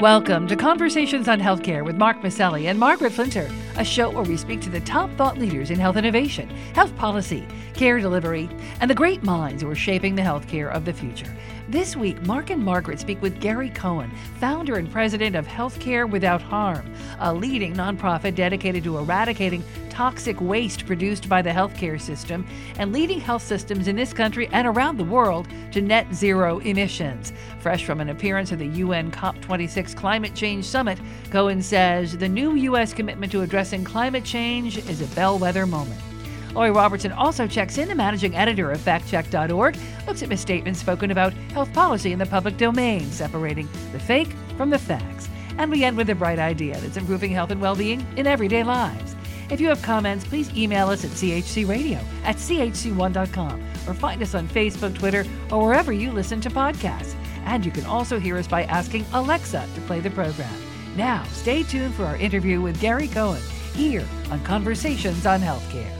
Welcome to Conversations on Healthcare with Mark Masselli and Margaret Flinter, a show where we speak to the top thought leaders in health innovation, health policy, care delivery, and the great minds who are shaping the healthcare of the future. This week, Mark and Margaret speak with Gary Cohen, founder and president of Healthcare Without Harm, a leading nonprofit dedicated to eradicating toxic waste produced by the healthcare system and leading health systems in this country and around the world to net zero emissions. Fresh from an appearance at the UN COP26 Climate Change Summit, Cohen says the new U.S. commitment to addressing climate change is a bellwether moment. Lori Robertson also checks in, the managing editor of factcheck.org, looks at misstatements spoken about health policy in the public domain, separating the fake from the facts. And we end with a bright idea that's improving health and well being in everyday lives. If you have comments, please email us at chcradio at chc1.com or find us on Facebook, Twitter, or wherever you listen to podcasts. And you can also hear us by asking Alexa to play the program. Now, stay tuned for our interview with Gary Cohen here on Conversations on Healthcare.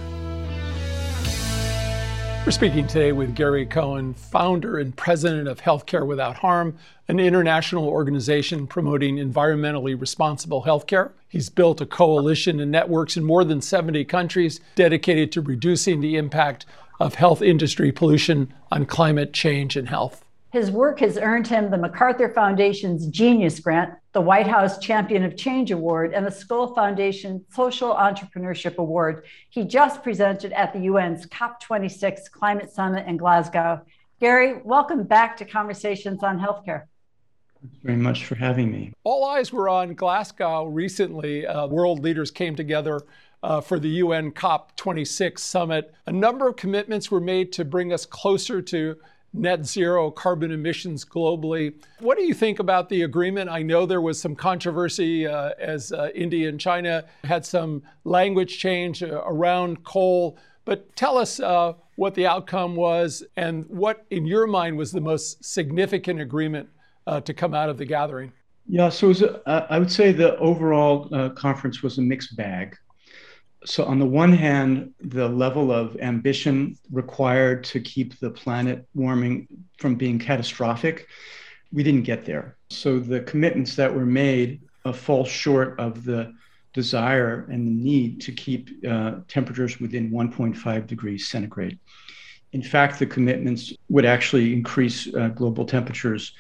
We're speaking today with Gary Cohen, founder and president of Healthcare Without Harm, an international organization promoting environmentally responsible healthcare. He's built a coalition and networks in more than 70 countries dedicated to reducing the impact of health industry pollution on climate change and health. His work has earned him the MacArthur Foundation's Genius Grant, the White House Champion of Change Award, and the Skoll Foundation Social Entrepreneurship Award. He just presented at the UN's COP26 Climate Summit in Glasgow. Gary, welcome back to Conversations on Healthcare. Thanks very much for having me. All eyes were on Glasgow recently. Uh, world leaders came together uh, for the UN COP26 summit. A number of commitments were made to bring us closer to net zero carbon emissions globally. What do you think about the agreement? I know there was some controversy uh, as uh, India and China had some language change uh, around coal. But tell us uh, what the outcome was and what, in your mind, was the most significant agreement uh, to come out of the gathering. Yeah, so a, I would say the overall uh, conference was a mixed bag so on the one hand, the level of ambition required to keep the planet warming from being catastrophic, we didn't get there. So the commitments that were made uh, fall short of the desire and the need to keep uh, temperatures within 1.5 degrees centigrade. In fact, the commitments would actually increase uh, global temperatures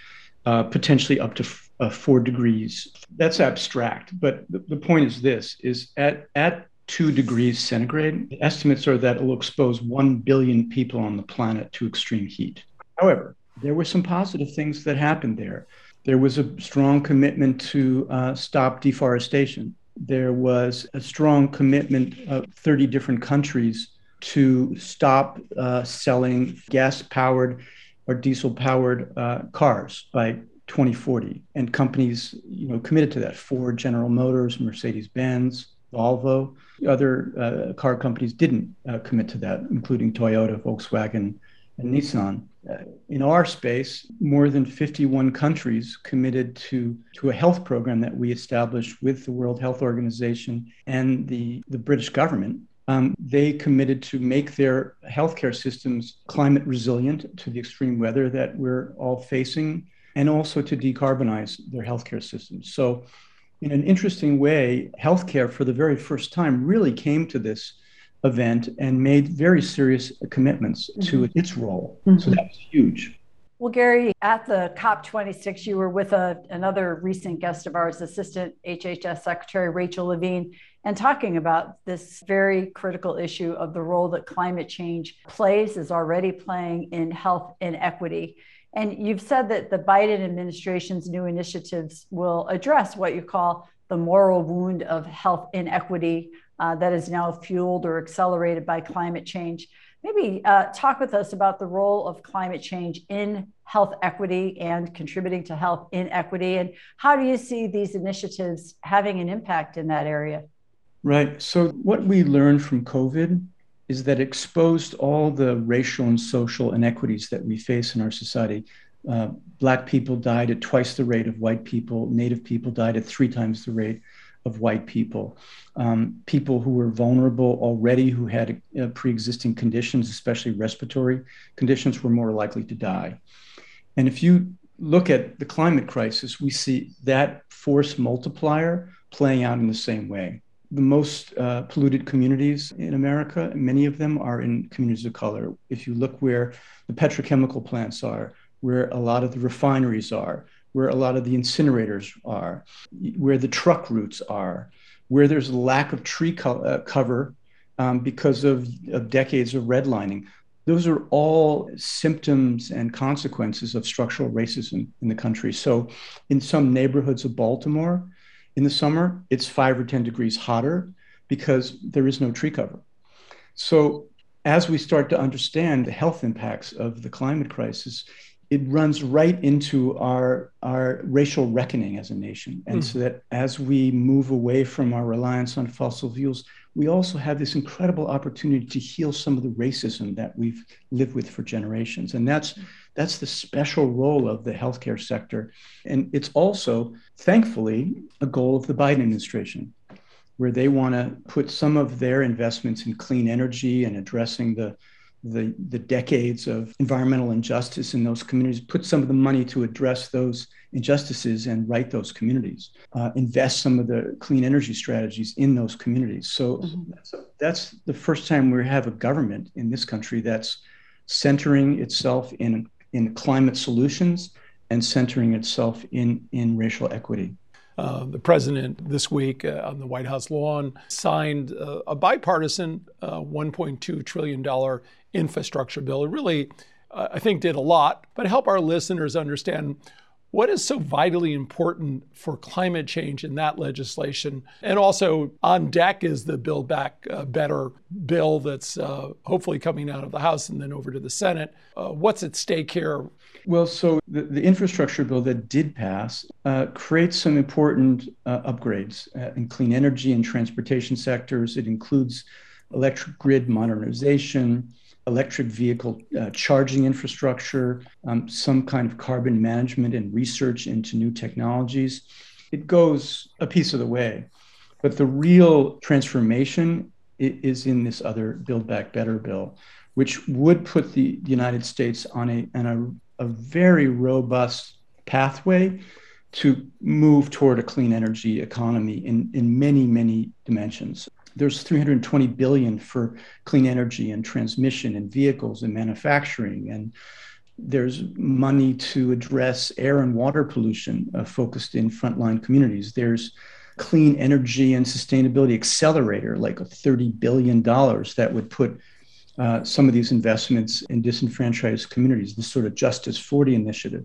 uh, potentially up to f- uh, four degrees. That's abstract, but the, the point is this: is at at two degrees centigrade. The estimates are that it will expose 1 billion people on the planet to extreme heat. However, there were some positive things that happened there. There was a strong commitment to uh, stop deforestation. There was a strong commitment of 30 different countries to stop uh, selling gas powered or diesel powered uh, cars by 2040. And companies you know, committed to that Ford, General Motors, Mercedes Benz, Volvo. Other uh, car companies didn't uh, commit to that, including Toyota, Volkswagen, and Nissan. Uh, in our space, more than 51 countries committed to, to a health program that we established with the World Health Organization and the, the British government. Um, they committed to make their healthcare systems climate resilient to the extreme weather that we're all facing and also to decarbonize their healthcare systems. So in an interesting way, healthcare for the very first time really came to this event and made very serious commitments mm-hmm. to its role. Mm-hmm. So that was huge. Well, Gary, at the COP26, you were with a, another recent guest of ours, Assistant HHS Secretary Rachel Levine, and talking about this very critical issue of the role that climate change plays, is already playing in health inequity. And you've said that the Biden administration's new initiatives will address what you call the moral wound of health inequity uh, that is now fueled or accelerated by climate change. Maybe uh, talk with us about the role of climate change in health equity and contributing to health inequity. And how do you see these initiatives having an impact in that area? Right. So, what we learned from COVID is that exposed all the racial and social inequities that we face in our society. Uh, black people died at twice the rate of white people. Native people died at three times the rate of white people. Um, people who were vulnerable already, who had uh, pre existing conditions, especially respiratory conditions, were more likely to die. And if you look at the climate crisis, we see that force multiplier playing out in the same way. The most uh, polluted communities in America, many of them are in communities of color. If you look where the petrochemical plants are, where a lot of the refineries are, where a lot of the incinerators are, where the truck routes are, where there's a lack of tree co- uh, cover um, because of, of decades of redlining. Those are all symptoms and consequences of structural racism in the country. So, in some neighborhoods of Baltimore, in the summer, it's five or 10 degrees hotter because there is no tree cover. So, as we start to understand the health impacts of the climate crisis, it runs right into our our racial reckoning as a nation and mm. so that as we move away from our reliance on fossil fuels we also have this incredible opportunity to heal some of the racism that we've lived with for generations and that's that's the special role of the healthcare sector and it's also thankfully a goal of the biden administration where they want to put some of their investments in clean energy and addressing the the, the decades of environmental injustice in those communities, put some of the money to address those injustices and right those communities, uh, invest some of the clean energy strategies in those communities. So mm-hmm. that's, that's the first time we have a government in this country that's centering itself in, in climate solutions and centering itself in, in racial equity. Uh, the president this week uh, on the White House lawn signed uh, a bipartisan uh, $1.2 trillion infrastructure bill. It really, uh, I think, did a lot, but help our listeners understand what is so vitally important for climate change in that legislation? And also on deck is the Build Back uh, Better bill that's uh, hopefully coming out of the House and then over to the Senate. Uh, what's at stake here? Well, so the, the infrastructure bill that did pass uh, creates some important uh, upgrades uh, in clean energy and transportation sectors. It includes electric grid modernization, electric vehicle uh, charging infrastructure, um, some kind of carbon management and research into new technologies. It goes a piece of the way. But the real transformation is in this other Build Back Better bill, which would put the, United States on a, on a, a very robust pathway to move toward a clean energy economy in, in many, many dimensions there's 320 billion for clean energy and transmission and vehicles and manufacturing. And there's money to address air and water pollution uh, focused in frontline communities. There's clean energy and sustainability accelerator like a 30 billion dollars that would put uh, some of these investments in disenfranchised communities this sort of justice 40 initiative.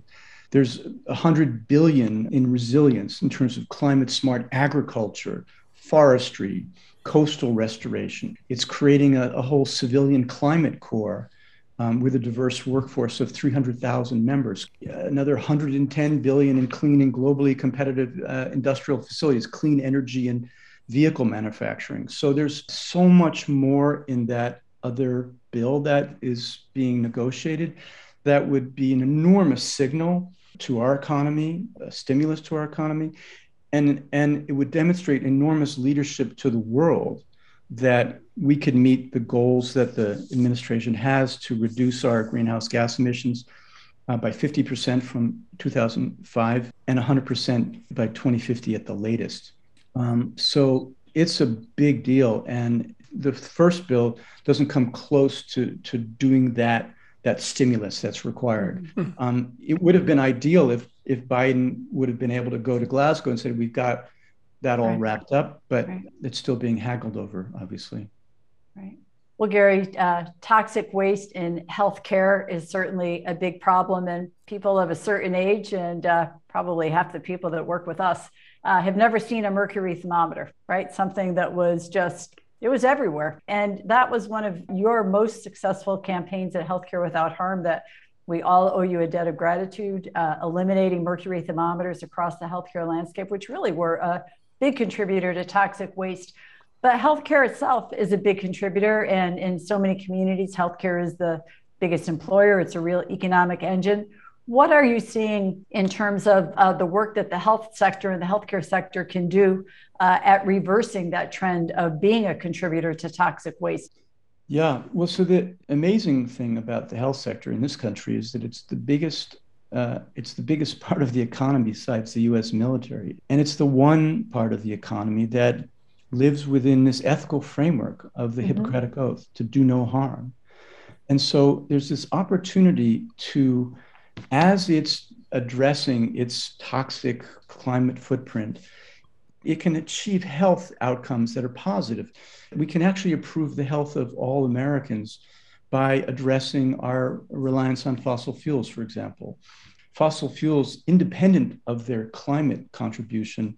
There's 100 billion in resilience in terms of climate smart agriculture forestry coastal restoration. It's creating a, a whole civilian climate corps um, with a diverse workforce of 300,000 members. Another 110 billion in clean and globally competitive uh, industrial facilities, clean energy and vehicle manufacturing. So there's so much more in that other bill that is being negotiated that would be an enormous signal to our economy, a stimulus to our economy, and and it would demonstrate enormous leadership to the world that we could meet the goals that the administration has to reduce our greenhouse gas emissions uh, by 50% from 2005 and 100% by 2050 at the latest. Um, so it's a big deal. And the first bill doesn't come close to, to doing that, that stimulus that's required. Mm-hmm. Um, it would have been ideal if if Biden would have been able to go to Glasgow and said, we've got that all right. wrapped up, but right. it's still being haggled over, obviously. Right. Well, Gary, uh, toxic waste in healthcare is certainly a big problem, and people of a certain age, and uh, probably half the people that work with us, uh, have never seen a mercury thermometer, right? Something that was just, it was everywhere. And that was one of your most successful campaigns at Healthcare Without Harm that we all owe you a debt of gratitude, uh, eliminating mercury thermometers across the healthcare landscape, which really were a big contributor to toxic waste. But healthcare itself is a big contributor. And in so many communities, healthcare is the biggest employer, it's a real economic engine. What are you seeing in terms of uh, the work that the health sector and the healthcare sector can do uh, at reversing that trend of being a contributor to toxic waste? Yeah, well, so the amazing thing about the health sector in this country is that it's the biggest Uh, it's the biggest part of the economy besides the US military. And it's the one part of the economy that lives within this ethical framework of the mm-hmm. Hippocratic Oath to do no harm. And so there's this opportunity to, as it's addressing its toxic climate footprint, it can achieve health outcomes that are positive. We can actually improve the health of all Americans by addressing our reliance on fossil fuels, for example. Fossil fuels, independent of their climate contribution,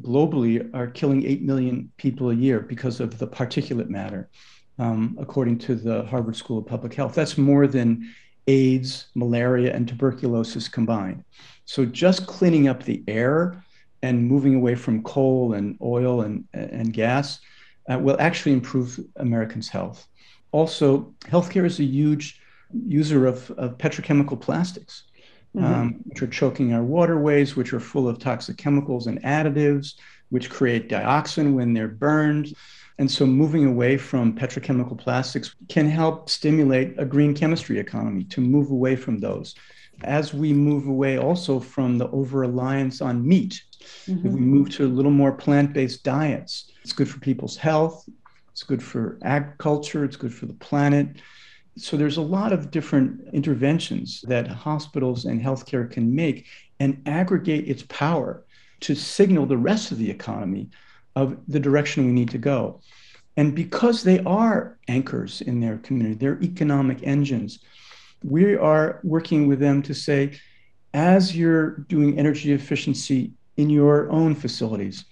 globally are killing 8 million people a year because of the particulate matter, um, according to the Harvard School of Public Health. That's more than AIDS, malaria, and tuberculosis combined. So just cleaning up the air and moving away from coal and oil and, and gas uh, will actually improve Americans' health. Also, healthcare is a huge user of, of petrochemical plastics, mm-hmm. um, which are choking our waterways, which are full of toxic chemicals and additives, which create dioxin when they're burned. And so, moving away from petrochemical plastics can help stimulate a green chemistry economy to move away from those. As we move away also from the over reliance on meat, mm-hmm. if we move to a little more plant based diets, it's good for people's health, it's good for agriculture, it's good for the planet. So there's a lot of different interventions that hospitals and healthcare can make and aggregate its power to signal the rest of the economy of the direction we need to go. And because they are anchors in their community, they're economic engines, we are working with them to say, as you're doing energy efficiency in your own facilities,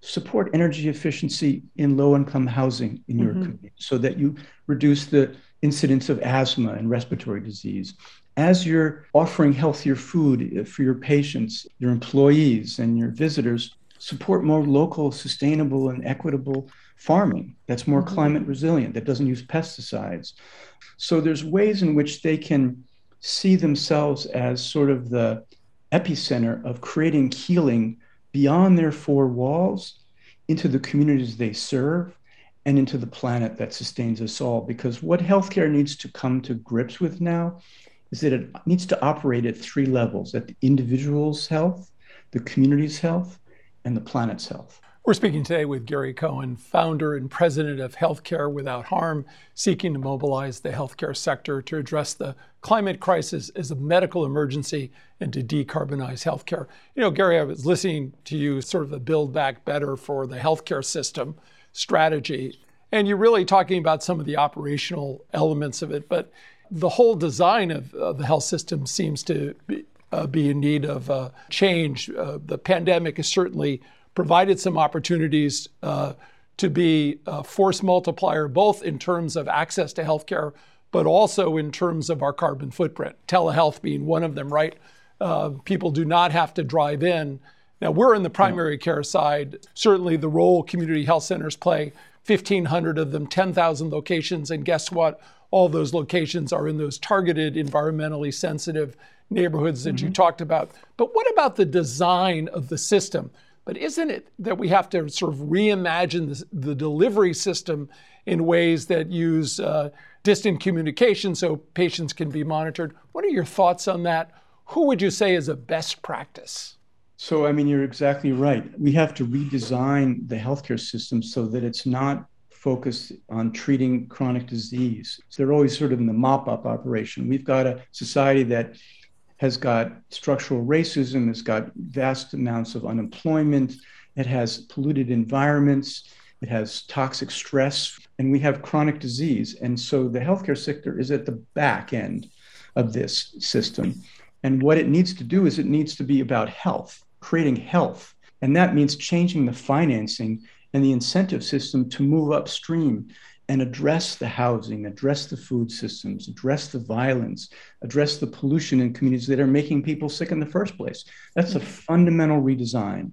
support energy efficiency in low income housing in your mm-hmm. community so that you reduce the incidence of asthma and respiratory disease. As you're offering healthier food for your patients, your employees, and your visitors, support more local, sustainable, and equitable farming that's more mm-hmm. climate resilient, that doesn't use pesticides. So there's ways in which they can see themselves as sort of the epicenter of creating healing beyond their four walls into the communities they serve and into the planet that sustains us all. Because what healthcare needs to come to grips with now is that it needs to operate at three levels at the individual's health, the community's health, and the planet's health. We're speaking today with Gary Cohen, founder and president of Healthcare Without Harm, seeking to mobilize the healthcare sector to address the climate crisis as a medical emergency and to decarbonize healthcare. You know, Gary, I was listening to you sort of a build back better for the healthcare system strategy, and you're really talking about some of the operational elements of it, but the whole design of, of the health system seems to be, uh, be in need of uh, change. Uh, the pandemic has certainly provided some opportunities uh, to be a force multiplier, both in terms of access to healthcare, but also in terms of our carbon footprint. Telehealth being one of them, right? Uh, people do not have to drive in. Now, we're in the primary yeah. care side. Certainly, the role community health centers play 1,500 of them, 10,000 locations. And guess what? All those locations are in those targeted, environmentally sensitive neighborhoods that mm-hmm. you talked about. But what about the design of the system? But isn't it that we have to sort of reimagine the, the delivery system in ways that use uh, distant communication so patients can be monitored? What are your thoughts on that? Who would you say is a best practice? So, I mean, you're exactly right. We have to redesign the healthcare system so that it's not focused on treating chronic disease. So they're always sort of in the mop up operation. We've got a society that has got structural racism, it's got vast amounts of unemployment, it has polluted environments, it has toxic stress, and we have chronic disease. And so the healthcare sector is at the back end of this system. And what it needs to do is it needs to be about health, creating health. And that means changing the financing and the incentive system to move upstream and address the housing, address the food systems, address the violence, address the pollution in communities that are making people sick in the first place. That's a fundamental redesign.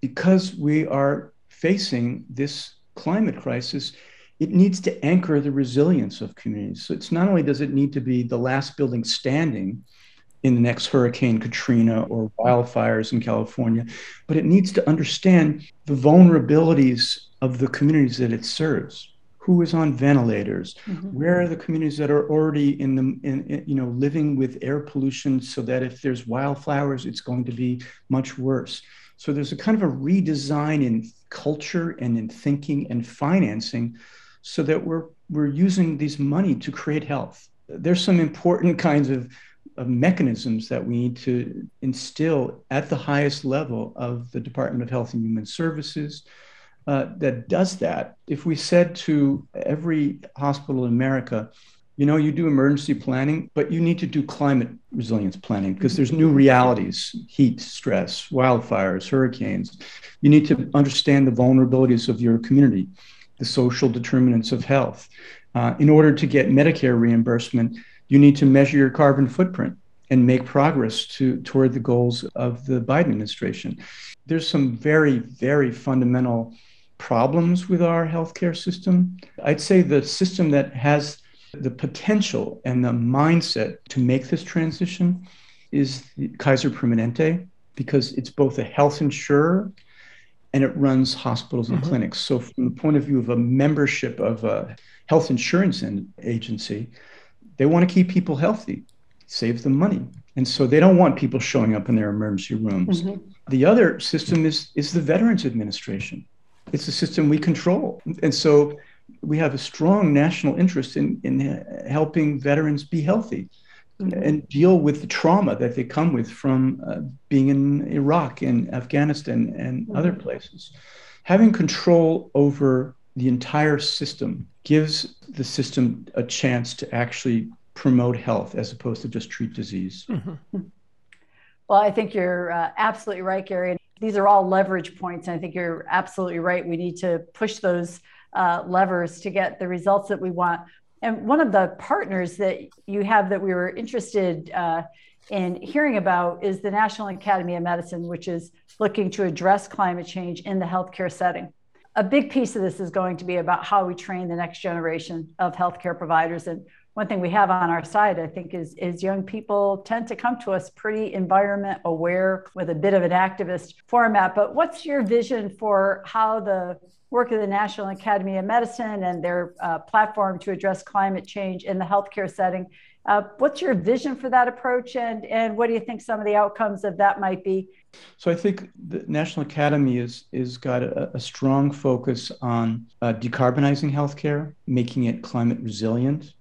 Because we are facing this climate crisis, it needs to anchor the resilience of communities. So it's not only does it need to be the last building standing in the next Hurricane Katrina or wildfires in California, but it needs to understand the vulnerabilities of the communities that it serves who is on ventilators mm-hmm. where are the communities that are already in the in, in, you know living with air pollution so that if there's wildflowers it's going to be much worse so there's a kind of a redesign in culture and in thinking and financing so that we're we're using these money to create health there's some important kinds of, of mechanisms that we need to instill at the highest level of the department of health and human services uh, that does that. If we said to every hospital in America, you know, you do emergency planning, but you need to do climate resilience planning because there's new realities heat, stress, wildfires, hurricanes. You need to understand the vulnerabilities of your community, the social determinants of health. Uh, in order to get Medicare reimbursement, you need to measure your carbon footprint and make progress to, toward the goals of the Biden administration. There's some very, very fundamental problems with our healthcare system. I'd say the system that has the potential and the mindset to make this transition is Kaiser Permanente because it's both a health insurer and it runs hospitals and mm-hmm. clinics. So, from the point of view of a membership of a health insurance agency, they want to keep people healthy, save them money. And so they don't want people showing up in their emergency rooms. Mm-hmm. The other system is, is the Veterans Administration it's a system we control. And so we have a strong national interest in, in helping veterans be healthy mm-hmm. and deal with the trauma that they come with from uh, being in Iraq and Afghanistan and mm-hmm. other places. Having control over the entire system gives the system a chance to actually promote health as opposed to just treat disease. Mm-hmm. Well, I think you're uh, absolutely right, Gary these are all leverage points. And I think you're absolutely right. We need to push those uh, levers to get the results that we want. And one of the partners that you have that we were interested uh, in hearing about is the National Academy of Medicine, which is looking to address climate change in the healthcare setting. A big piece of this is going to be about how we train the next generation of healthcare providers. And one thing we have on our side, I think, is, is young people tend to come to us pretty environment aware with a bit of an activist format. But what's your vision for how the work of the National Academy of Medicine and their uh, platform to address climate change in the healthcare setting? Uh, what's your vision for that approach, and, and what do you think some of the outcomes of that might be? So I think the National Academy is is got a, a strong focus on uh, decarbonizing healthcare, making it climate resilient,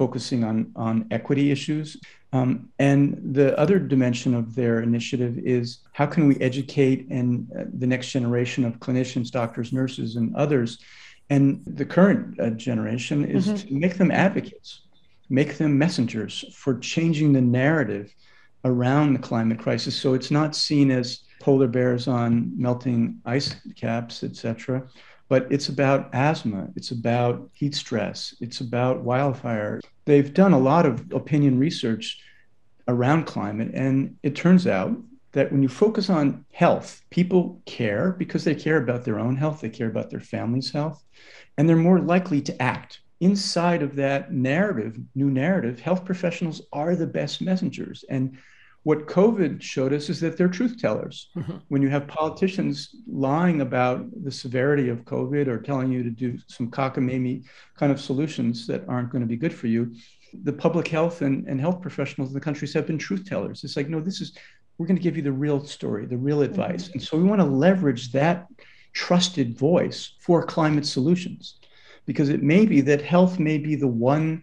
focusing on, on equity issues. Um, and the other dimension of their initiative is how can we educate and uh, the next generation of clinicians, doctors, nurses, and others. And the current uh, generation is mm-hmm. to make them advocates, make them messengers for changing the narrative around the climate crisis. So it's not seen as polar bears on melting ice caps, et cetera, but it's about asthma, it's about heat stress, it's about wildfire. They've done a lot of opinion research around climate, and it turns out that when you focus on health, people care because they care about their own health, they care about their family's health, and they're more likely to act. Inside of that narrative, new narrative, health professionals are the best messengers. And what COVID showed us is that they're truth tellers. Mm-hmm. When you have politicians lying about the severity of COVID or telling you to do some cockamamie kind of solutions that aren't going to be good for you, the public health and, and health professionals in the countries have been truth tellers. It's like, no, this is, we're going to give you the real story, the real mm-hmm. advice. Mm-hmm. And so we want to leverage that trusted voice for climate solutions because it may be that health may be the one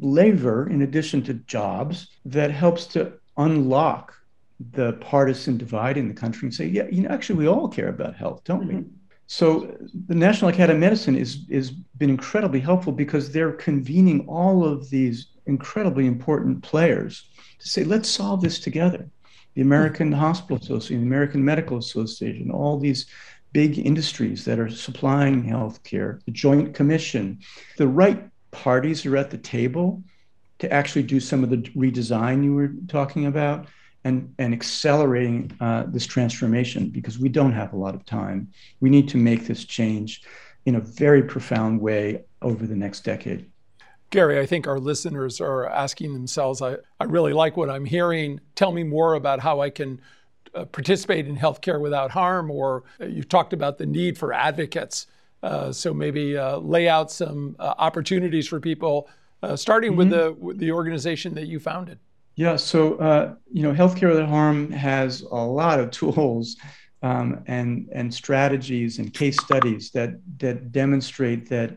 lever in addition to jobs that helps to unlock the partisan divide in the country and say, yeah, you know, actually, we all care about health, don't mm-hmm. we? So the National Academy of Medicine is is been incredibly helpful because they're convening all of these incredibly important players to say, let's solve this together. The American mm-hmm. Hospital Association, the American Medical Association, all these big industries that are supplying healthcare, the Joint Commission, the right parties are at the table to actually do some of the redesign you were talking about and, and accelerating uh, this transformation because we don't have a lot of time. We need to make this change in a very profound way over the next decade. Gary, I think our listeners are asking themselves, I, I really like what I'm hearing. Tell me more about how I can uh, participate in healthcare without harm, or uh, you talked about the need for advocates. Uh, so maybe uh, lay out some uh, opportunities for people, uh, starting mm-hmm. with the with the organization that you founded. Yeah, so uh, you know, healthcare without harm has a lot of tools um, and and strategies and case studies that that demonstrate that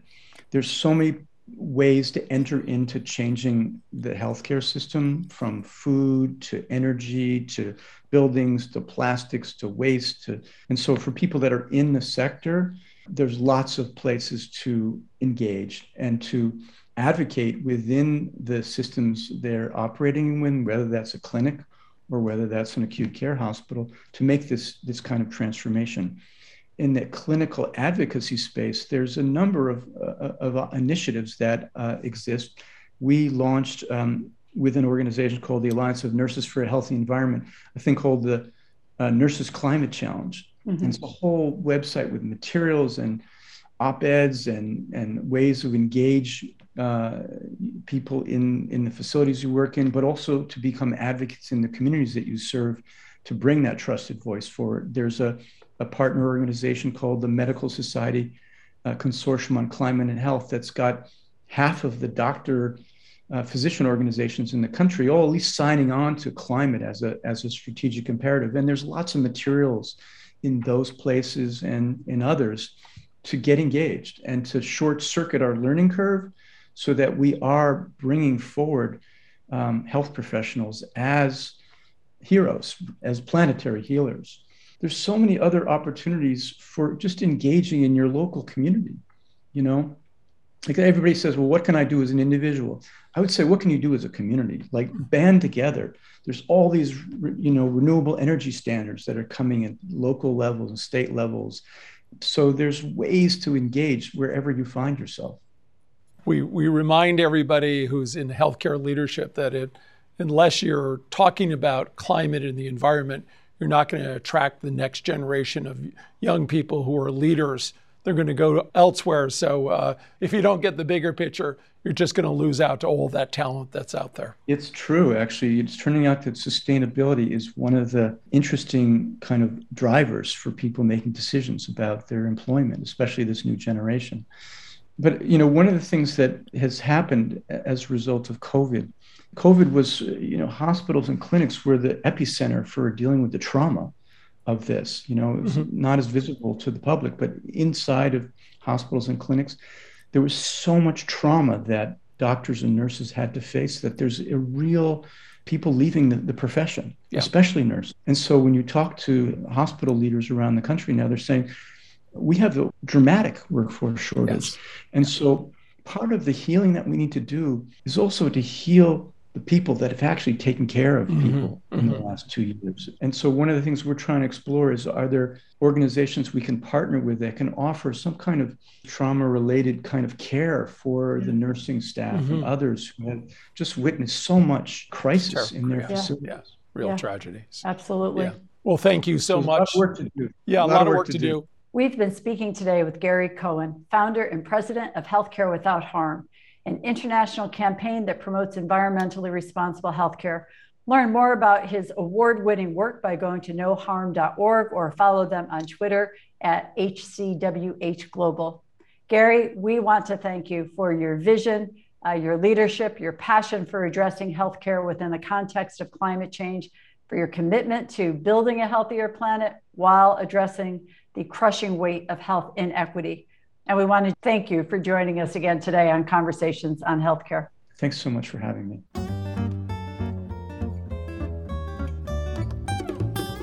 there's so many ways to enter into changing the healthcare system from food to energy to buildings to plastics to waste to and so for people that are in the sector there's lots of places to engage and to advocate within the systems they're operating in whether that's a clinic or whether that's an acute care hospital to make this this kind of transformation in the clinical advocacy space, there's a number of, uh, of initiatives that uh, exist. We launched um, with an organization called the Alliance of Nurses for a Healthy Environment, a thing called the uh, Nurses Climate Challenge. Mm-hmm. And it's a whole website with materials and op-eds and, and ways to engage uh, people in, in the facilities you work in, but also to become advocates in the communities that you serve to bring that trusted voice forward. There's a a partner organization called the Medical Society uh, Consortium on Climate and Health that's got half of the doctor uh, physician organizations in the country all at least signing on to climate as a as a strategic imperative and there's lots of materials in those places and in others to get engaged and to short circuit our learning curve so that we are bringing forward um, health professionals as heroes as planetary healers. There's so many other opportunities for just engaging in your local community you know? Like everybody says well what can i do as an individual? I would say what can you do as a community? Like band together. There's all these you know renewable energy standards that are coming at local levels and state levels so there's ways to engage wherever you find yourself we we remind everybody who's in healthcare leadership that it unless you're talking about climate and the environment you're not going to attract the next generation of young people who are leaders. They're going to go elsewhere. So uh, if you don't get the bigger picture, you're just going to lose out to all that talent that's out there. It's true, actually. It's turning out that sustainability is one of the interesting kind of drivers for people making decisions about their employment, especially this new generation. But you know, one of the things that has happened as a result of COVID COVID was, you know, hospitals and clinics were the epicenter for dealing with the trauma of this. You know, mm-hmm. not as visible to the public, but inside of hospitals and clinics, there was so much trauma that doctors and nurses had to face that there's a real people leaving the, the profession, yeah. especially nurses. And so when you talk to hospital leaders around the country now, they're saying, we have a dramatic workforce shortage. Yes. And so part of the healing that we need to do is also to heal the people that have actually taken care of mm-hmm, people mm-hmm, in mm-hmm. the last two years. And so, one of the things we're trying to explore is are there organizations we can partner with that can offer some kind of trauma related kind of care for the nursing staff mm-hmm. and others who have just witnessed so much crisis in their yeah. facilities? Yes, real yeah. tragedies. Absolutely. Yeah. Well, thank you so There's much. A lot of work to do. Yeah, a, a lot, lot, of work, to, to do. do. We've been speaking today with Gary Cohen, founder and president of Healthcare Without Harm an international campaign that promotes environmentally responsible healthcare. Learn more about his award winning work by going to noharm.org or follow them on Twitter at HCWH Global. Gary, we want to thank you for your vision, uh, your leadership, your passion for addressing healthcare within the context of climate change, for your commitment to building a healthier planet while addressing the crushing weight of health inequity. And we want to thank you for joining us again today on Conversations on Healthcare. Thanks so much for having me.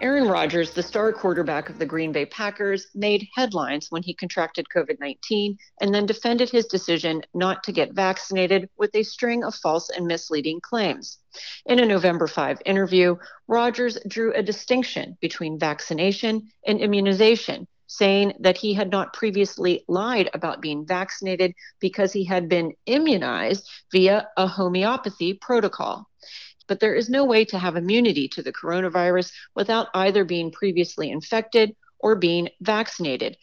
Aaron Rodgers, the star quarterback of the Green Bay Packers, made headlines when he contracted COVID 19 and then defended his decision not to get vaccinated with a string of false and misleading claims. In a November 5 interview, Rodgers drew a distinction between vaccination and immunization, saying that he had not previously lied about being vaccinated because he had been immunized via a homeopathy protocol. But there is no way to have immunity to the coronavirus without either being previously infected or being vaccinated.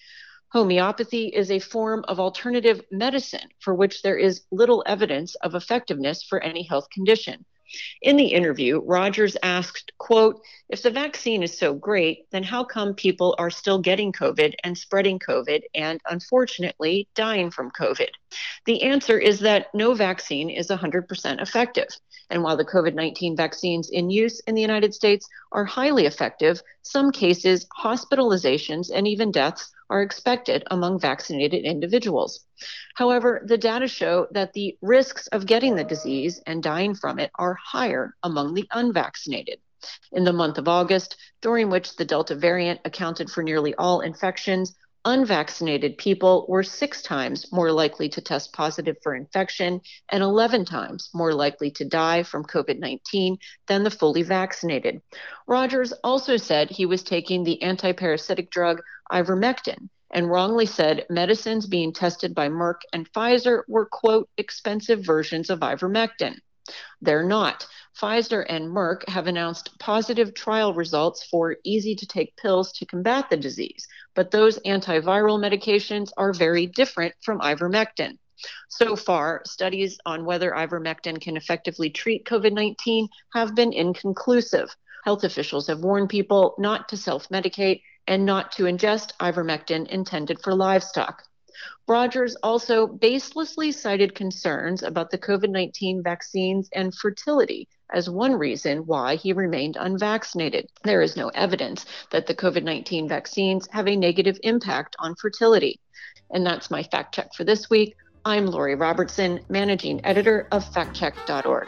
Homeopathy is a form of alternative medicine for which there is little evidence of effectiveness for any health condition. In the interview, Rodgers asked, quote, if the vaccine is so great, then how come people are still getting COVID and spreading COVID and unfortunately dying from COVID? The answer is that no vaccine is 100% effective. And while the COVID 19 vaccines in use in the United States are highly effective, some cases, hospitalizations, and even deaths are expected among vaccinated individuals. However, the data show that the risks of getting the disease and dying from it are higher among the unvaccinated. In the month of August, during which the Delta variant accounted for nearly all infections, unvaccinated people were six times more likely to test positive for infection and 11 times more likely to die from COVID 19 than the fully vaccinated. Rodgers also said he was taking the antiparasitic drug ivermectin and wrongly said medicines being tested by Merck and Pfizer were, quote, expensive versions of ivermectin. They're not. Pfizer and Merck have announced positive trial results for easy to take pills to combat the disease, but those antiviral medications are very different from ivermectin. So far, studies on whether ivermectin can effectively treat COVID 19 have been inconclusive. Health officials have warned people not to self medicate and not to ingest ivermectin intended for livestock. Rodgers also baselessly cited concerns about the COVID 19 vaccines and fertility as one reason why he remained unvaccinated. There is no evidence that the COVID 19 vaccines have a negative impact on fertility. And that's my fact check for this week. I'm Lori Robertson, managing editor of factcheck.org.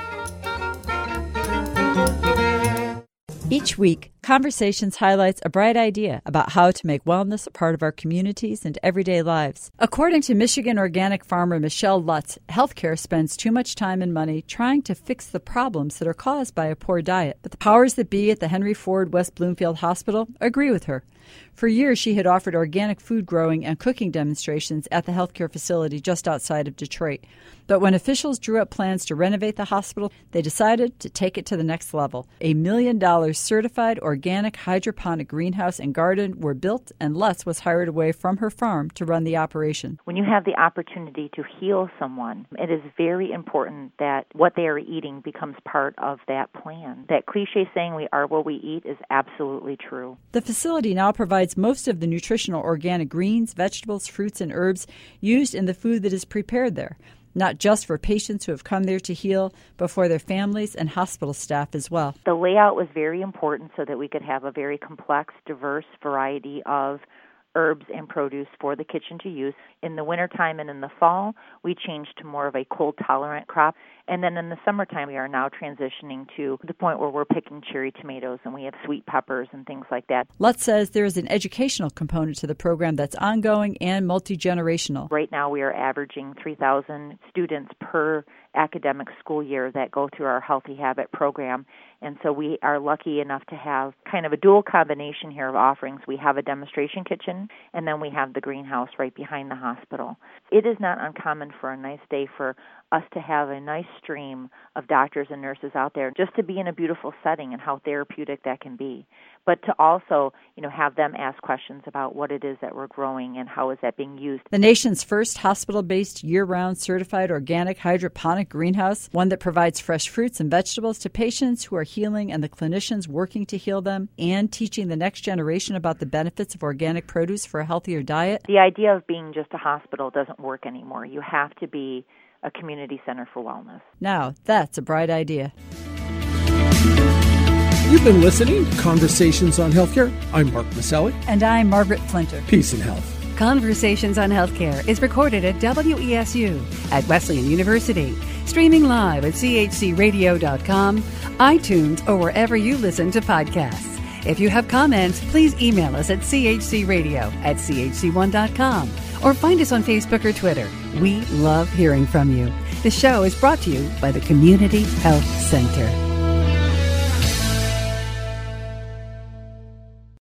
Each week, Conversations highlights a bright idea about how to make wellness a part of our communities and everyday lives. According to Michigan organic farmer Michelle Lutz, healthcare spends too much time and money trying to fix the problems that are caused by a poor diet. But the powers that be at the Henry Ford West Bloomfield Hospital agree with her. For years, she had offered organic food growing and cooking demonstrations at the healthcare facility just outside of Detroit. But when officials drew up plans to renovate the hospital, they decided to take it to the next level. A million dollars certified organic hydroponic greenhouse and garden were built, and Lutz was hired away from her farm to run the operation. When you have the opportunity to heal someone, it is very important that what they are eating becomes part of that plan. That cliche saying, we are what we eat, is absolutely true. The facility now provides most of the nutritional organic greens, vegetables, fruits, and herbs used in the food that is prepared there not just for patients who have come there to heal, but for their families and hospital staff as well. The layout was very important so that we could have a very complex, diverse variety of herbs and produce for the kitchen to use. In the wintertime and in the fall, we changed to more of a cold tolerant crop. And then in the summertime, we are now transitioning to the point where we're picking cherry tomatoes and we have sweet peppers and things like that. Lutz says there is an educational component to the program that's ongoing and multi generational. Right now, we are averaging 3,000 students per academic school year that go through our Healthy Habit program. And so we are lucky enough to have kind of a dual combination here of offerings. We have a demonstration kitchen, and then we have the greenhouse right behind the hospital. It is not uncommon for a nice day for us to have a nice stream of doctors and nurses out there just to be in a beautiful setting and how therapeutic that can be. But to also you know have them ask questions about what it is that we're growing and how is that being used. The nation's first hospital-based year-round certified organic hydroponic greenhouse one that provides fresh fruits and vegetables to patients who are healing and the clinicians working to heal them and teaching the next generation about the benefits of organic produce for a healthier diet. The idea of being just a hospital doesn't work anymore. You have to be a community center for wellness. Now, that's a bright idea. You've been listening to Conversations on Healthcare. I'm Mark Masselli. And I'm Margaret Flinter. Peace and health. Conversations on Healthcare is recorded at WESU at Wesleyan University, streaming live at chcradio.com, iTunes, or wherever you listen to podcasts. If you have comments, please email us at chcradio at chc1.com or find us on Facebook or Twitter. We love hearing from you. The show is brought to you by the Community Health Center.